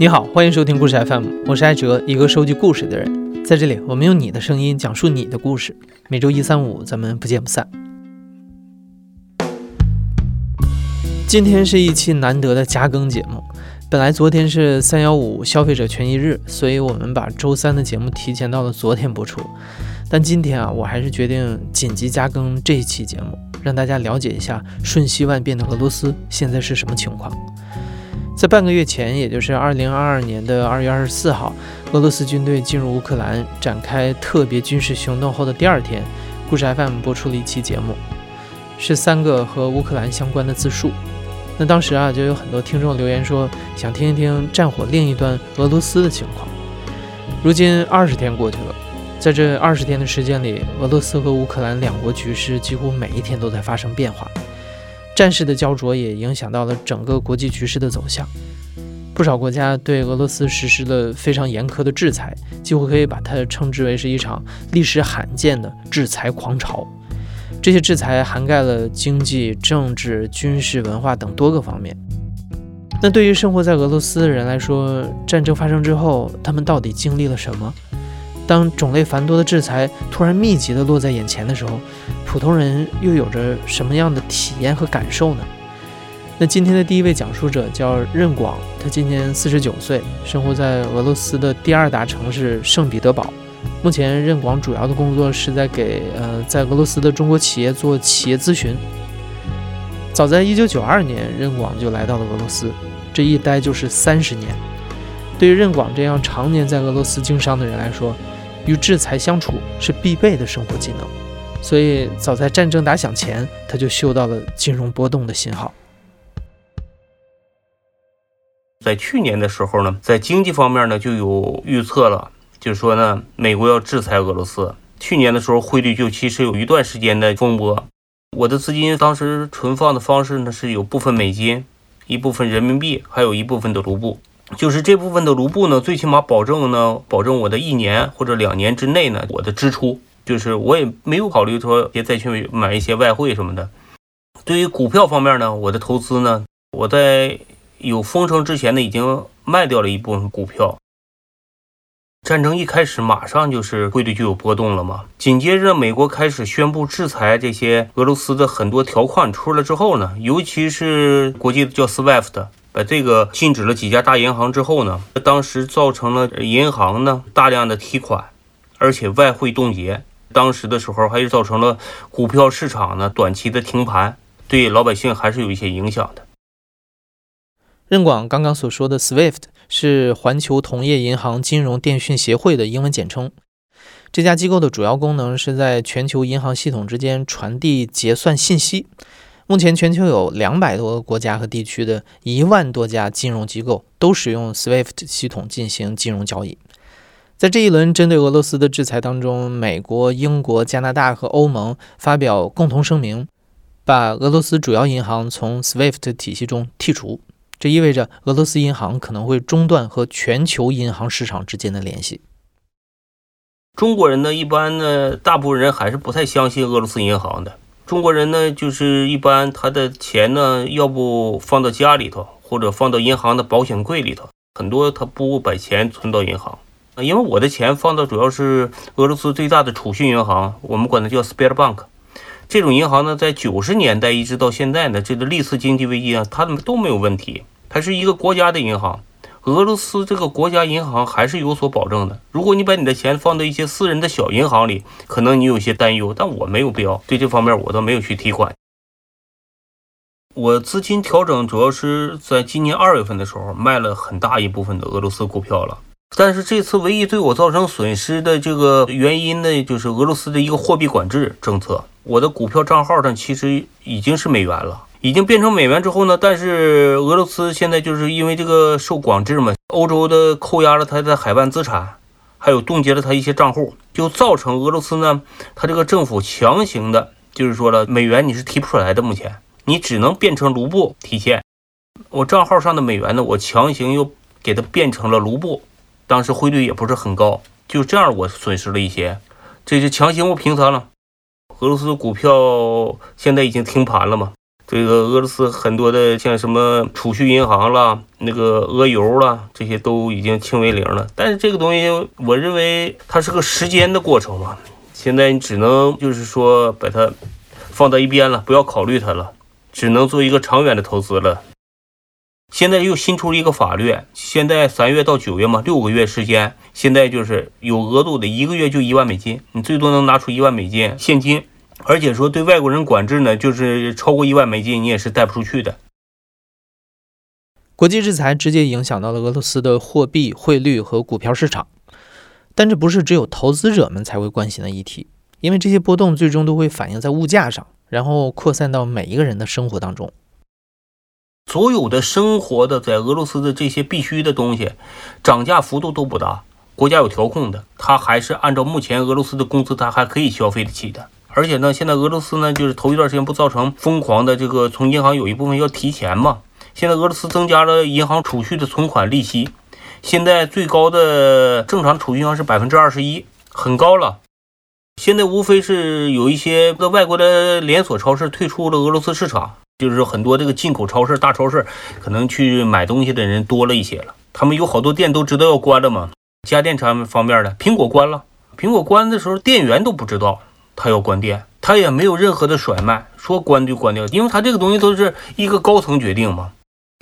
你好，欢迎收听故事 FM，我是艾哲，一个收集故事的人。在这里，我们用你的声音讲述你的故事。每周一、三、五，咱们不见不散。今天是一期难得的加更节目。本来昨天是三幺五消费者权益日，所以我们把周三的节目提前到了昨天播出。但今天啊，我还是决定紧急加更这一期节目，让大家了解一下瞬息万变的俄罗斯现在是什么情况。在半个月前，也就是二零二二年的二月二十四号，俄罗斯军队进入乌克兰展开特别军事行动后的第二天，故事 FM 播出了一期节目，是三个和乌克兰相关的自述。那当时啊，就有很多听众留言说，想听一听战火另一端俄罗斯的情况。如今二十天过去了，在这二十天的时间里，俄罗斯和乌克兰两国局势几乎每一天都在发生变化。战事的焦灼也影响到了整个国际局势的走向，不少国家对俄罗斯实施了非常严苛的制裁，几乎可以把它称之为是一场历史罕见的制裁狂潮。这些制裁涵盖了经济、政治、军事、文化等多个方面。那对于生活在俄罗斯的人来说，战争发生之后，他们到底经历了什么？当种类繁多的制裁突然密集地落在眼前的时候，普通人又有着什么样的体验和感受呢？那今天的第一位讲述者叫任广，他今年四十九岁，生活在俄罗斯的第二大城市圣彼得堡。目前，任广主要的工作是在给呃在俄罗斯的中国企业做企业咨询。早在一九九二年，任广就来到了俄罗斯，这一待就是三十年。对于任广这样常年在俄罗斯经商的人来说，与制裁相处是必备的生活技能，所以早在战争打响前，他就嗅到了金融波动的信号。在去年的时候呢，在经济方面呢就有预测了，就是说呢，美国要制裁俄罗斯。去年的时候，汇率就其实有一段时间的风波。我的资金当时存放的方式呢，是有部分美金，一部分人民币，还有一部分的卢布。就是这部分的卢布呢，最起码保证呢，保证我的一年或者两年之内呢，我的支出，就是我也没有考虑说别再去买一些外汇什么的。对于股票方面呢，我的投资呢，我在有风声之前呢，已经卖掉了一部分股票。战争一开始，马上就是汇率就有波动了嘛。紧接着，美国开始宣布制裁这些俄罗斯的很多条款出来之后呢，尤其是国际叫 SWIFT。把这个禁止了几家大银行之后呢，当时造成了银行呢大量的提款，而且外汇冻结。当时的时候还是造成了股票市场呢短期的停盘，对老百姓还是有一些影响的。任广刚刚所说的 SWIFT 是环球同业银行金融电讯协会的英文简称。这家机构的主要功能是在全球银行系统之间传递结算信息。目前，全球有两百多个国家和地区的一万多家金融机构都使用 SWIFT 系统进行金融交易。在这一轮针对俄罗斯的制裁当中，美国、英国、加拿大和欧盟发表共同声明，把俄罗斯主要银行从 SWIFT 体系中剔除。这意味着俄罗斯银行可能会中断和全球银行市场之间的联系。中国人呢，一般呢，大部分人还是不太相信俄罗斯银行的。中国人呢，就是一般他的钱呢，要不放到家里头，或者放到银行的保险柜里头。很多他不把钱存到银行，因为我的钱放到主要是俄罗斯最大的储蓄银行，我们管它叫 Sberbank。这种银行呢，在九十年代一直到现在呢，这个历次经济危机啊，它都没有问题。它是一个国家的银行。俄罗斯这个国家银行还是有所保证的。如果你把你的钱放在一些私人的小银行里，可能你有些担忧，但我没有必要对这方面我倒没有去提款。我资金调整主要是在今年二月份的时候卖了很大一部分的俄罗斯股票了。但是这次唯一对我造成损失的这个原因呢，就是俄罗斯的一个货币管制政策。我的股票账号上其实已经是美元了。已经变成美元之后呢？但是俄罗斯现在就是因为这个受管制嘛，欧洲的扣押了他的海外资产，还有冻结了他一些账户，就造成俄罗斯呢，他这个政府强行的，就是说了，美元你是提不出来的，目前你只能变成卢布提现。我账号上的美元呢，我强行又给它变成了卢布，当时汇率也不是很高，就这样我损失了一些，这就强行我平仓了。俄罗斯股票现在已经停盘了嘛？这个俄罗斯很多的像什么储蓄银行啦、那个俄油啦，这些都已经清为零了。但是这个东西，我认为它是个时间的过程嘛。现在你只能就是说把它放到一边了，不要考虑它了，只能做一个长远的投资了。现在又新出了一个法律，现在三月到九月嘛，六个月时间，现在就是有额度的，一个月就一万美金，你最多能拿出一万美金现金。而且说对外国人管制呢，就是超过一万美金，你也是带不出去的。国际制裁直接影响到了俄罗斯的货币、汇率和股票市场，但这不是只有投资者们才会关心的议题，因为这些波动最终都会反映在物价上，然后扩散到每一个人的生活当中。所有的生活的在俄罗斯的这些必须的东西，涨价幅度都不大，国家有调控的，它还是按照目前俄罗斯的工资，它还可以消费得起的。而且呢，现在俄罗斯呢，就是头一段时间不造成疯狂的这个从银行有一部分要提钱嘛。现在俄罗斯增加了银行储蓄的存款利息，现在最高的正常储蓄银行是百分之二十一，很高了。现在无非是有一些外国的连锁超市退出了俄罗斯市场，就是很多这个进口超市、大超市可能去买东西的人多了一些了。他们有好多店都知道要关了嘛。家电产品方面的，苹果关了，苹果关的时候店员都不知道。他要关店，他也没有任何的甩卖，说关就关掉，因为他这个东西都是一个高层决定嘛。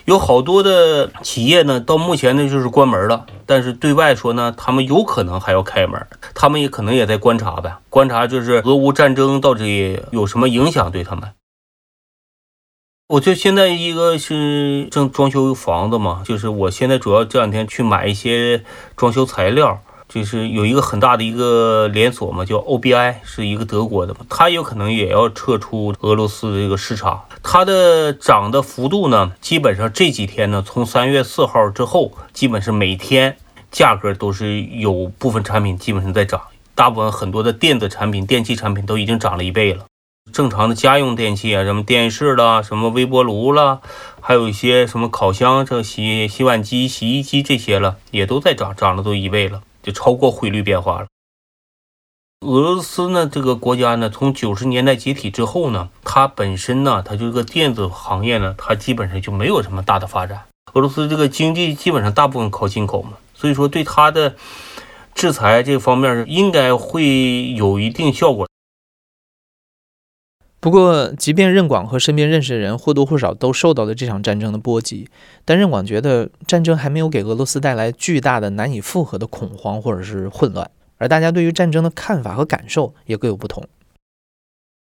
有好多的企业呢，到目前呢就是关门了，但是对外说呢，他们有可能还要开门，他们也可能也在观察呗，观察就是俄乌战争到底有什么影响对他们。我就现在一个是正装修房子嘛，就是我现在主要这两天去买一些装修材料。就是有一个很大的一个连锁嘛，叫 OBI，是一个德国的嘛，它有可能也要撤出俄罗斯的这个市场。它的涨的幅度呢，基本上这几天呢，从三月四号之后，基本是每天价格都是有部分产品基本上在涨，大部分很多的电子产品、电器产品都已经涨了一倍了。正常的家用电器啊，什么电视啦，什么微波炉啦，还有一些什么烤箱、这洗洗碗机、洗衣机这些了，也都在涨，涨了都一倍了。就超过汇率变化了。俄罗斯呢，这个国家呢，从九十年代解体之后呢，它本身呢，它这个电子行业呢，它基本上就没有什么大的发展。俄罗斯这个经济基本上大部分靠进口嘛，所以说对它的制裁这方面应该会有一定效果。不过，即便任广和身边认识的人或多或少都受到了这场战争的波及，但任广觉得战争还没有给俄罗斯带来巨大的、难以负荷的恐慌或者是混乱，而大家对于战争的看法和感受也各有不同。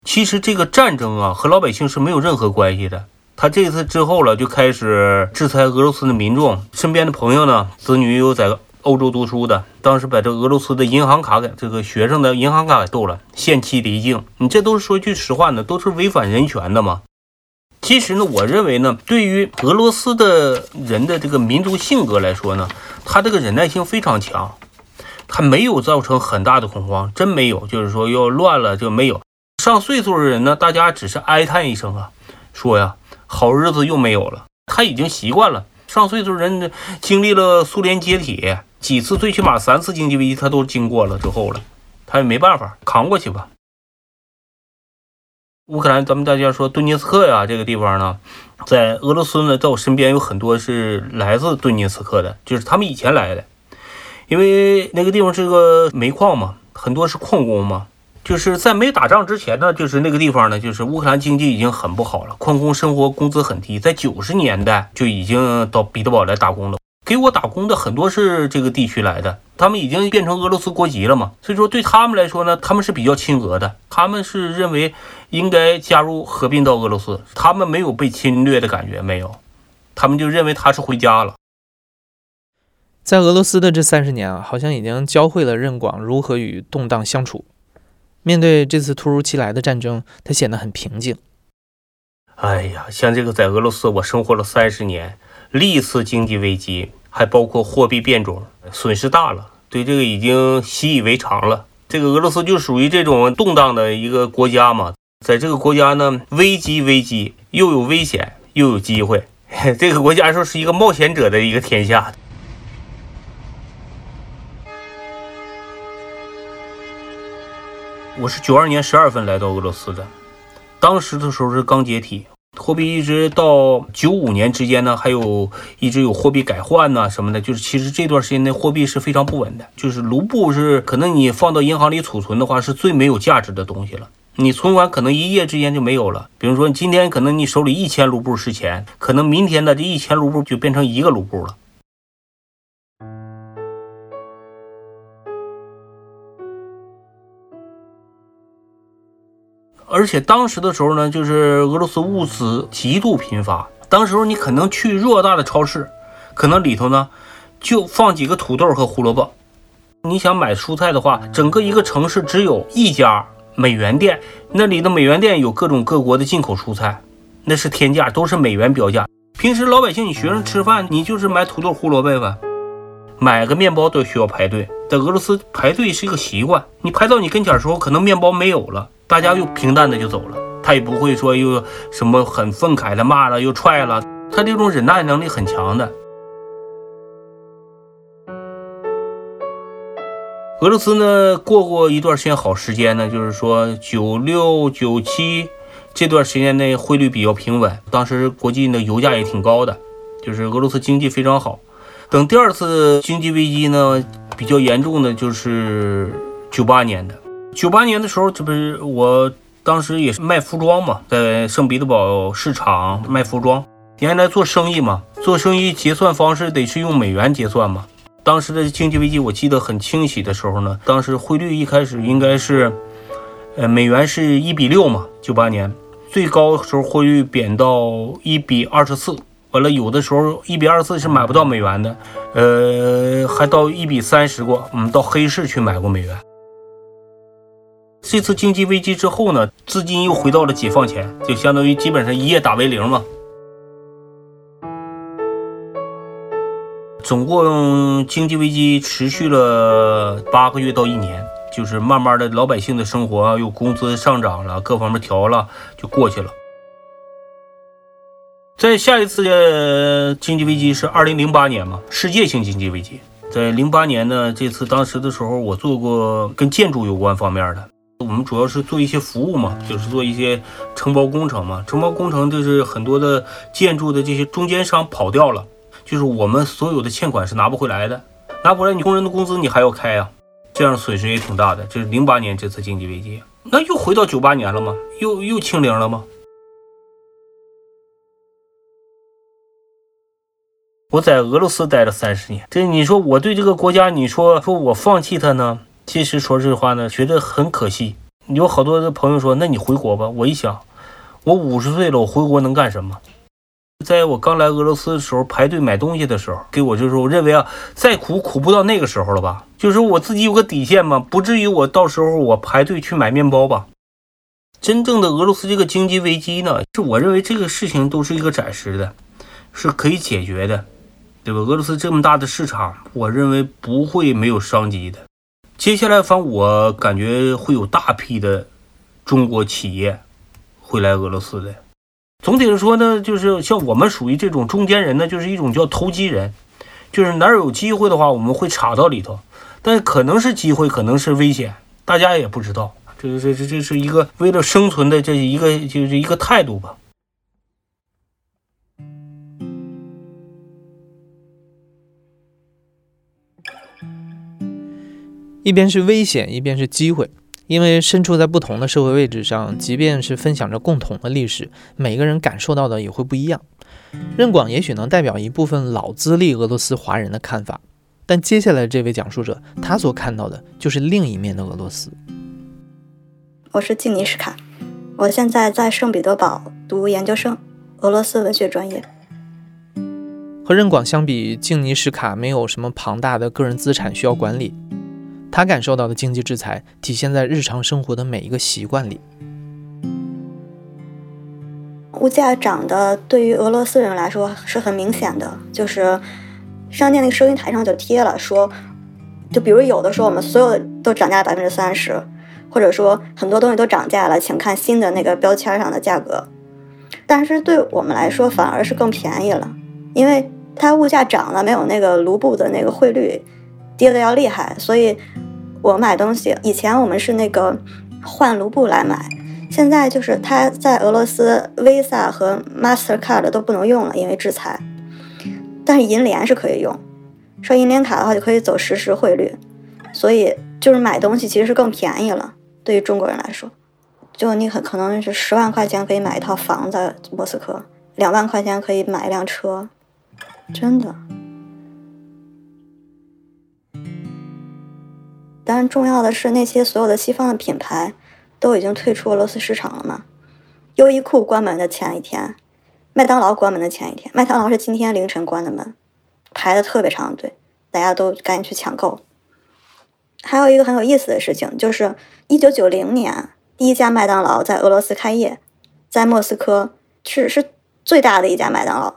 其实这个战争啊，和老百姓是没有任何关系的。他这次之后了，就开始制裁俄罗斯的民众，身边的朋友呢，子女又在。欧洲读书的，当时把这俄罗斯的银行卡给这个学生的银行卡给斗了，限期离境。你这都是说句实话呢，都是违反人权的嘛。其实呢，我认为呢，对于俄罗斯的人的这个民族性格来说呢，他这个忍耐性非常强，他没有造成很大的恐慌，真没有。就是说要乱了就没有。上岁数的人呢，大家只是哀叹一声啊，说呀，好日子又没有了。他已经习惯了。上岁数人经历了苏联解体。几次，最起码三次经济危机，他都经过了之后了，他也没办法扛过去吧。乌克兰，咱们大家说顿涅茨克呀，这个地方呢，在俄罗斯呢，在我身边有很多是来自顿涅茨克的，就是他们以前来的，因为那个地方是个煤矿嘛，很多是矿工嘛，就是在没打仗之前呢，就是那个地方呢，就是乌克兰经济已经很不好了，矿工生活工资很低，在九十年代就已经到彼得堡来打工了。给我打工的很多是这个地区来的，他们已经变成俄罗斯国籍了嘛，所以说对他们来说呢，他们是比较亲俄的，他们是认为应该加入合并到俄罗斯，他们没有被侵略的感觉，没有，他们就认为他是回家了。在俄罗斯的这三十年啊，好像已经教会了任广如何与动荡相处。面对这次突如其来的战争，他显得很平静。哎呀，像这个在俄罗斯，我生活了三十年。历次经济危机，还包括货币变种，损失大了，对这个已经习以为常了。这个俄罗斯就属于这种动荡的一个国家嘛，在这个国家呢，危机危机又有危险又有机会，这个国家说是一个冒险者的一个天下。我是九二年十二月份来到俄罗斯的，当时的时候是刚解体。货币一直到九五年之间呢，还有一直有货币改换呐什么的，就是其实这段时间内货币是非常不稳的。就是卢布是可能你放到银行里储存的话，是最没有价值的东西了。你存款可能一夜之间就没有了。比如说今天可能你手里一千卢布是钱，可能明天的这一千卢布就变成一个卢布了。而且当时的时候呢，就是俄罗斯物资极度贫乏。当时候你可能去偌大的超市，可能里头呢就放几个土豆和胡萝卜。你想买蔬菜的话，整个一个城市只有一家美元店，那里的美元店有各种各国的进口蔬菜，那是天价，都是美元标价。平时老百姓，你学生吃饭，你就是买土豆胡萝卜吧，买个面包都需要排队。在俄罗斯排队是一个习惯，你排到你跟前的时候，可能面包没有了。大家又平淡的就走了，他也不会说又什么很愤慨的骂了又踹了，他这种忍耐能力很强的。俄罗斯呢过过一段时间好时间呢，就是说九六九七这段时间内汇率比较平稳，当时国际的油价也挺高的，就是俄罗斯经济非常好。等第二次经济危机呢比较严重的就是九八年的。九八年的时候，这不是我当时也是卖服装嘛，在圣彼得堡市场卖服装。原来做生意嘛，做生意结算方式得是用美元结算嘛。当时的经济危机我记得很清晰的时候呢，当时汇率一开始应该是，呃，美元是一比六嘛。九八年最高时候汇率贬到一比二十四，完了有的时候一比二十四是买不到美元的，呃，还到一比三十过，我们到黑市去买过美元。这次经济危机之后呢，资金又回到了解放前，就相当于基本上一夜打为零嘛。总共经济危机持续了八个月到一年，就是慢慢的老百姓的生活又工资上涨了，各方面调了就过去了。在下一次的经济危机是二零零八年嘛，世界性经济危机。在零八年呢，这次当时的时候，我做过跟建筑有关方面的。我们主要是做一些服务嘛，就是做一些承包工程嘛。承包工程就是很多的建筑的这些中间商跑掉了，就是我们所有的欠款是拿不回来的，拿不回来，你工人的工资你还要开呀，这样损失也挺大的。这是零八年这次经济危机，那又回到九八年了吗？又又清零了吗？我在俄罗斯待了三十年，这你说我对这个国家，你说说我放弃它呢？其实说实话呢，觉得很可惜。有好多的朋友说：“那你回国吧。”我一想，我五十岁了，我回国能干什么？在我刚来俄罗斯的时候，排队买东西的时候，给我就是我认为啊，再苦苦不到那个时候了吧？就是我自己有个底线嘛，不至于我到时候我排队去买面包吧。真正的俄罗斯这个经济危机呢，是我认为这个事情都是一个暂时的，是可以解决的，对吧？俄罗斯这么大的市场，我认为不会没有商机的。接下来，反正我感觉会有大批的中国企业会来俄罗斯的。总体来说呢，就是像我们属于这种中间人呢，就是一种叫投机人，就是哪儿有机会的话，我们会插到里头。但可能是机会，可能是危险，大家也不知道。这这这这是一个为了生存的这一个就是一个态度吧。一边是危险，一边是机会，因为身处在不同的社会位置上，即便是分享着共同的历史，每个人感受到的也会不一样。任广也许能代表一部分老资历俄罗斯华人的看法，但接下来这位讲述者，他所看到的就是另一面的俄罗斯。我是静尼什卡，我现在在圣彼得堡读研究生，俄罗斯文学专业。和任广相比，静尼什卡没有什么庞大的个人资产需要管理。他感受到的经济制裁体现在日常生活的每一个习惯里。物价涨的对于俄罗斯人来说是很明显的，就是商店那个收银台上就贴了说，就比如有的时候我们所有的都涨价百分之三十，或者说很多东西都涨价了，请看新的那个标签上的价格。但是对我们来说反而是更便宜了，因为它物价涨了，没有那个卢布的那个汇率跌的要厉害，所以。我买东西，以前我们是那个换卢布来买，现在就是他在俄罗斯 Visa 和 Mastercard 都不能用了，因为制裁。但是银联是可以用，刷银联卡的话就可以走实时汇率，所以就是买东西其实是更便宜了。对于中国人来说，就你很可能是十万块钱可以买一套房在莫斯科，两万块钱可以买一辆车，真的。但重要的是，那些所有的西方的品牌都已经退出俄罗斯市场了嘛？优衣库关门的前一天，麦当劳关门的前一天，麦当劳是今天凌晨关的门，排的特别长的队，大家都赶紧去抢购。还有一个很有意思的事情，就是一九九零年第一家麦当劳在俄罗斯开业，在莫斯科是是最大的一家麦当劳，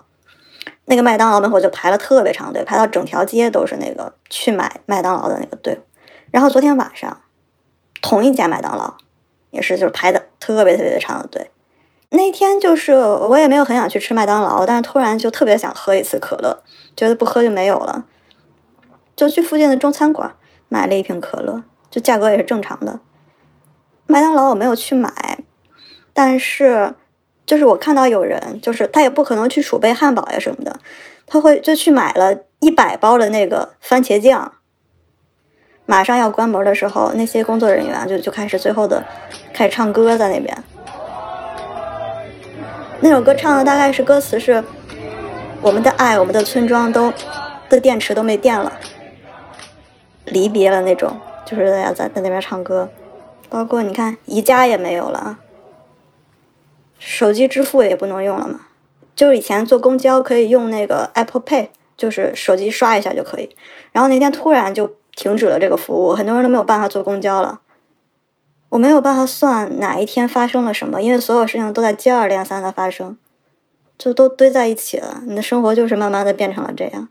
那个麦当劳门口就排了特别长队，排到整条街都是那个去买麦当劳的那个队伍。然后昨天晚上，同一家麦当劳，也是就是排的特别特别的长的队。那天就是我也没有很想去吃麦当劳，但是突然就特别想喝一次可乐，觉得不喝就没有了，就去附近的中餐馆买了一瓶可乐，就价格也是正常的。麦当劳我没有去买，但是就是我看到有人，就是他也不可能去储备汉堡呀什么的，他会就去买了一百包的那个番茄酱。马上要关门的时候，那些工作人员就就开始最后的开始唱歌在那边。那首歌唱的大概是歌词是：我们的爱，我们的村庄都的电池都没电了，离别了那种，就是大家在在那边唱歌。包括你看，宜家也没有了，手机支付也不能用了嘛。就是以前坐公交可以用那个 Apple Pay，就是手机刷一下就可以。然后那天突然就。停止了这个服务，很多人都没有办法坐公交了。我没有办法算哪一天发生了什么，因为所有事情都在接二连三的发生，就都堆在一起了。你的生活就是慢慢的变成了这样，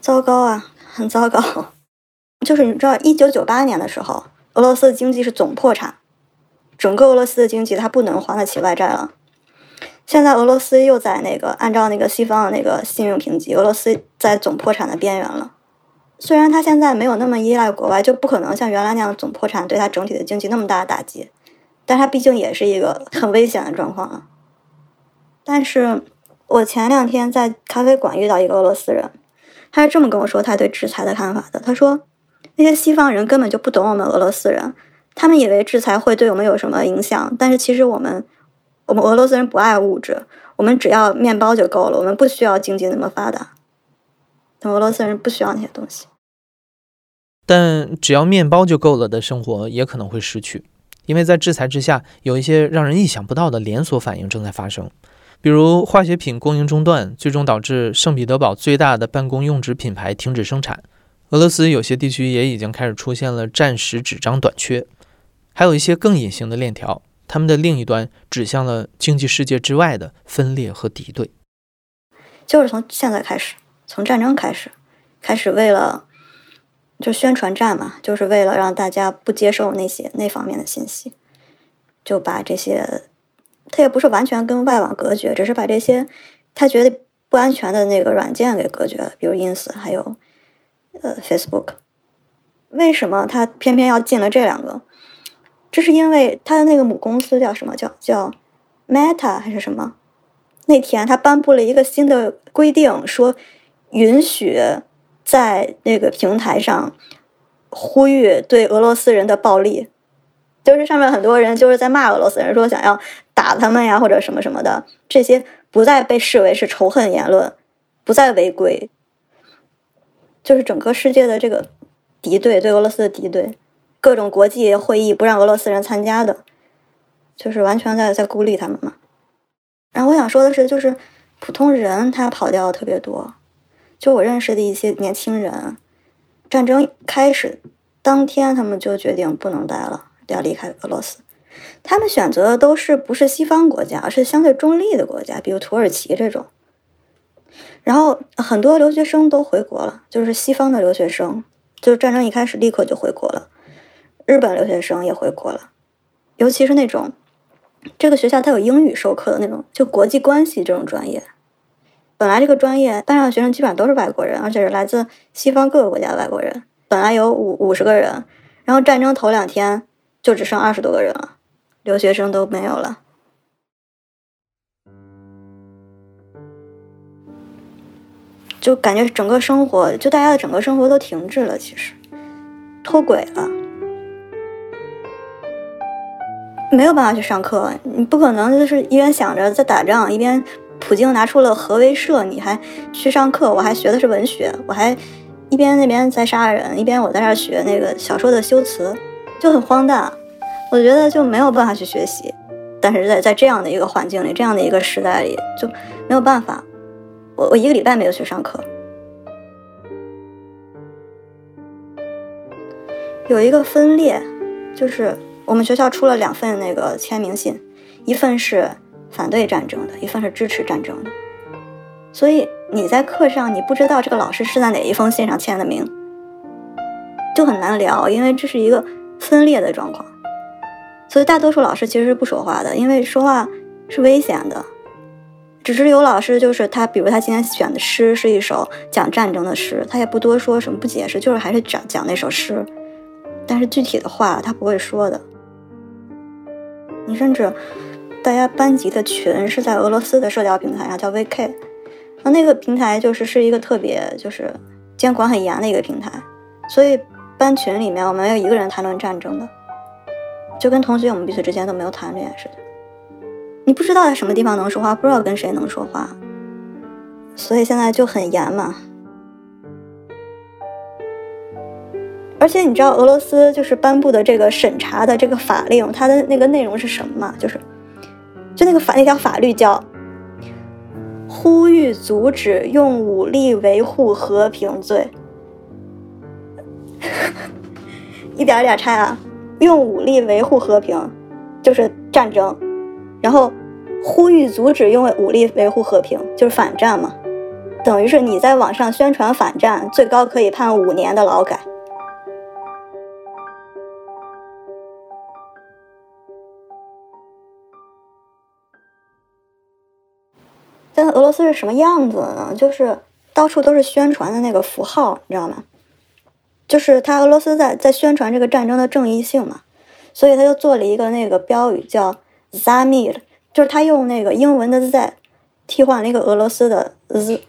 糟糕啊，很糟糕。就是你知道，一九九八年的时候，俄罗斯的经济是总破产，整个俄罗斯的经济它不能还得起外债了。现在俄罗斯又在那个按照那个西方的那个信用评级，俄罗斯在总破产的边缘了。虽然他现在没有那么依赖国外，就不可能像原来那样总破产，对他整体的经济那么大的打击，但他毕竟也是一个很危险的状况啊。但是我前两天在咖啡馆遇到一个俄罗斯人，他是这么跟我说他对制裁的看法的。他说，那些西方人根本就不懂我们俄罗斯人，他们以为制裁会对我们有什么影响，但是其实我们，我们俄罗斯人不爱物质，我们只要面包就够了，我们不需要经济那么发达。俄罗斯人不需要那些东西，但只要面包就够了的生活也可能会失去，因为在制裁之下，有一些让人意想不到的连锁反应正在发生，比如化学品供应中断，最终导致圣彼得堡最大的办公用纸品牌停止生产。俄罗斯有些地区也已经开始出现了战时纸张短缺，还有一些更隐形的链条，它们的另一端指向了经济世界之外的分裂和敌对。就是从现在开始。从战争开始，开始为了就宣传战嘛，就是为了让大家不接受那些那方面的信息，就把这些，他也不是完全跟外网隔绝，只是把这些他觉得不安全的那个软件给隔绝了，比如 ins 还有呃 Facebook。为什么他偏偏要禁了这两个？这是因为他的那个母公司叫什么叫叫 Meta 还是什么？那天他颁布了一个新的规定，说。允许在那个平台上呼吁对俄罗斯人的暴力，就是上面很多人就是在骂俄罗斯人，说想要打他们呀，或者什么什么的，这些不再被视为是仇恨言论，不再违规。就是整个世界的这个敌对，对俄罗斯的敌对，各种国际会议不让俄罗斯人参加的，就是完全在在孤立他们嘛。然后我想说的是，就是普通人他跑掉特别多。就我认识的一些年轻人，战争开始当天，他们就决定不能待了，要离开俄罗斯。他们选择的都是不是西方国家，而是相对中立的国家，比如土耳其这种。然后很多留学生都回国了，就是西方的留学生，就是战争一开始立刻就回国了。日本留学生也回国了，尤其是那种这个学校它有英语授课的那种，就国际关系这种专业。本来这个专业班上的学生基本上都是外国人，而且是来自西方各个国家的外国人。本来有五五十个人，然后战争头两天就只剩二十多个人了，留学生都没有了。就感觉整个生活，就大家的整个生活都停滞了，其实脱轨了，没有办法去上课。你不可能就是一边想着在打仗，一边普京拿出了核威慑，你还去上课。我还学的是文学，我还一边那边在杀人，一边我在这学那个小说的修辞，就很荒诞。我觉得就没有办法去学习，但是在在这样的一个环境里，这样的一个时代里，就没有办法。我我一个礼拜没有去上课，有一个分裂，就是我们学校出了两份那个签名信，一份是反对战争的，一份是支持战争的。所以你在课上，你不知道这个老师是在哪一封信上签的名，就很难聊，因为这是一个分裂的状况。所以大多数老师其实是不说话的，因为说话是危险的。只是有老师，就是他，比如他今天选的诗是一首讲战争的诗，他也不多说什么，不解释，就是还是讲讲那首诗。但是具体的话他不会说的。你甚至大家班级的群是在俄罗斯的社交平台上，叫 VK，那那个平台就是是一个特别就是监管很严的一个平台，所以班群里面我们没有一个人谈论战争的，就跟同学我们彼此之间都没有谈这件事情。你不知道在什么地方能说话，不知道跟谁能说话，所以现在就很严嘛。而且你知道俄罗斯就是颁布的这个审查的这个法令，它的那个内容是什么吗？就是，就那个法那条法律叫“呼吁阻止用武力维护和平罪”，一点一点拆啊，用武力维护和平就是战争。然后，呼吁阻止用武力维护和平，就是反战嘛，等于是你在网上宣传反战，最高可以判五年的劳改。但俄罗斯是什么样子呢？就是到处都是宣传的那个符号，你知道吗？就是他俄罗斯在在宣传这个战争的正义性嘛，所以他就做了一个那个标语叫。Zamir 就是他用那个英文的 Z 替换了一个俄罗斯的 Z，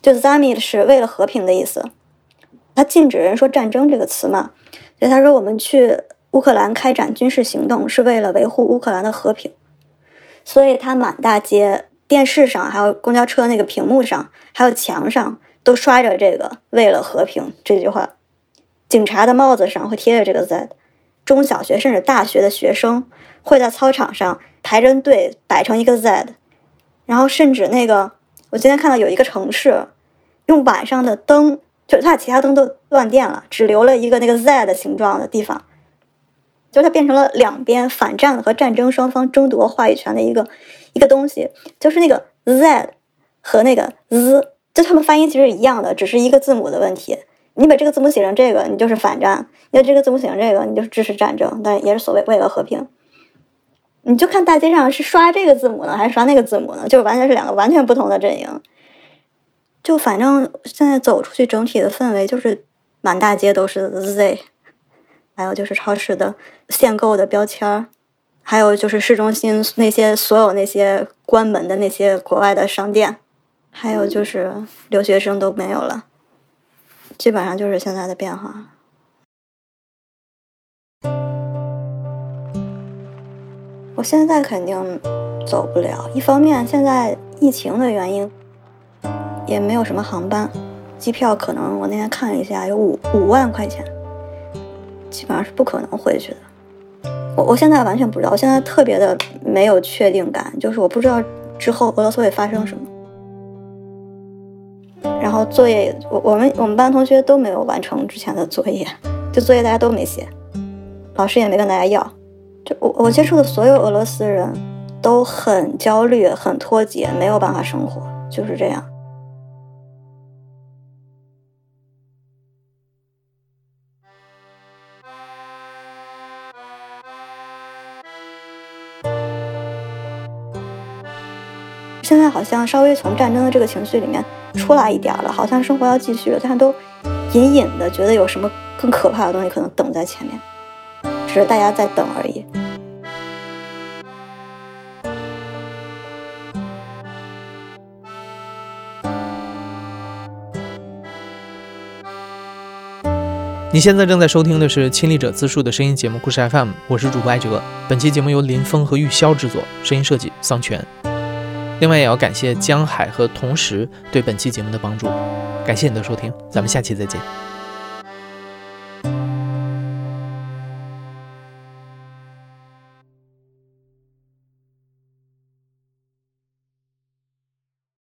就 Zamir 是为了和平的意思。他禁止人说战争这个词嘛，所以他说我们去乌克兰开展军事行动是为了维护乌克兰的和平。所以他满大街、电视上、还有公交车那个屏幕上、还有墙上都刷着这个“为了和平”这句话。警察的帽子上会贴着这个 Z，中小学甚至大学的学生。会在操场上排着队摆成一个 Z，然后甚至那个，我今天看到有一个城市用晚上的灯，就是它其他灯都断电了，只留了一个那个 Z 的形状的地方，就它变成了两边反战和战争双方争夺话语权的一个一个东西，就是那个 Z 和那个 Z，就他们发音其实一样的，只是一个字母的问题。你把这个字母写成这个，你就是反战；你把这个字母写成这个，你就是支持战争，但也是所谓为了和平。你就看大街上是刷这个字母呢，还是刷那个字母呢？就完全是两个完全不同的阵营。就反正现在走出去，整体的氛围就是满大街都是 Z，还有就是超市的限购的标签儿，还有就是市中心那些所有那些关门的那些国外的商店，还有就是留学生都没有了，基本上就是现在的变化。我现在肯定走不了。一方面，现在疫情的原因，也没有什么航班，机票可能我那天看了一下，有五五万块钱，基本上是不可能回去的。我我现在完全不知道，我现在特别的没有确定感，就是我不知道之后俄罗斯会发生什么。然后作业，我我们我们班同学都没有完成之前的作业，就作业大家都没写，老师也没跟大家要。就我我接触的所有俄罗斯人都很焦虑、很脱节，没有办法生活，就是这样。现在好像稍微从战争的这个情绪里面出来一点了好像生活要继续了大家都隐隐的觉得有什么更可怕的东西可能等在前面只是大家在等而已。你现在正在收听的是亲历者自述的声音节目故事 fm 我是主播艾哲。本期节目由林峰和玉箫制作声音设计桑泉。另外也要感谢江海和同时对本期节目的帮助。感谢你的收听，咱们下期再见。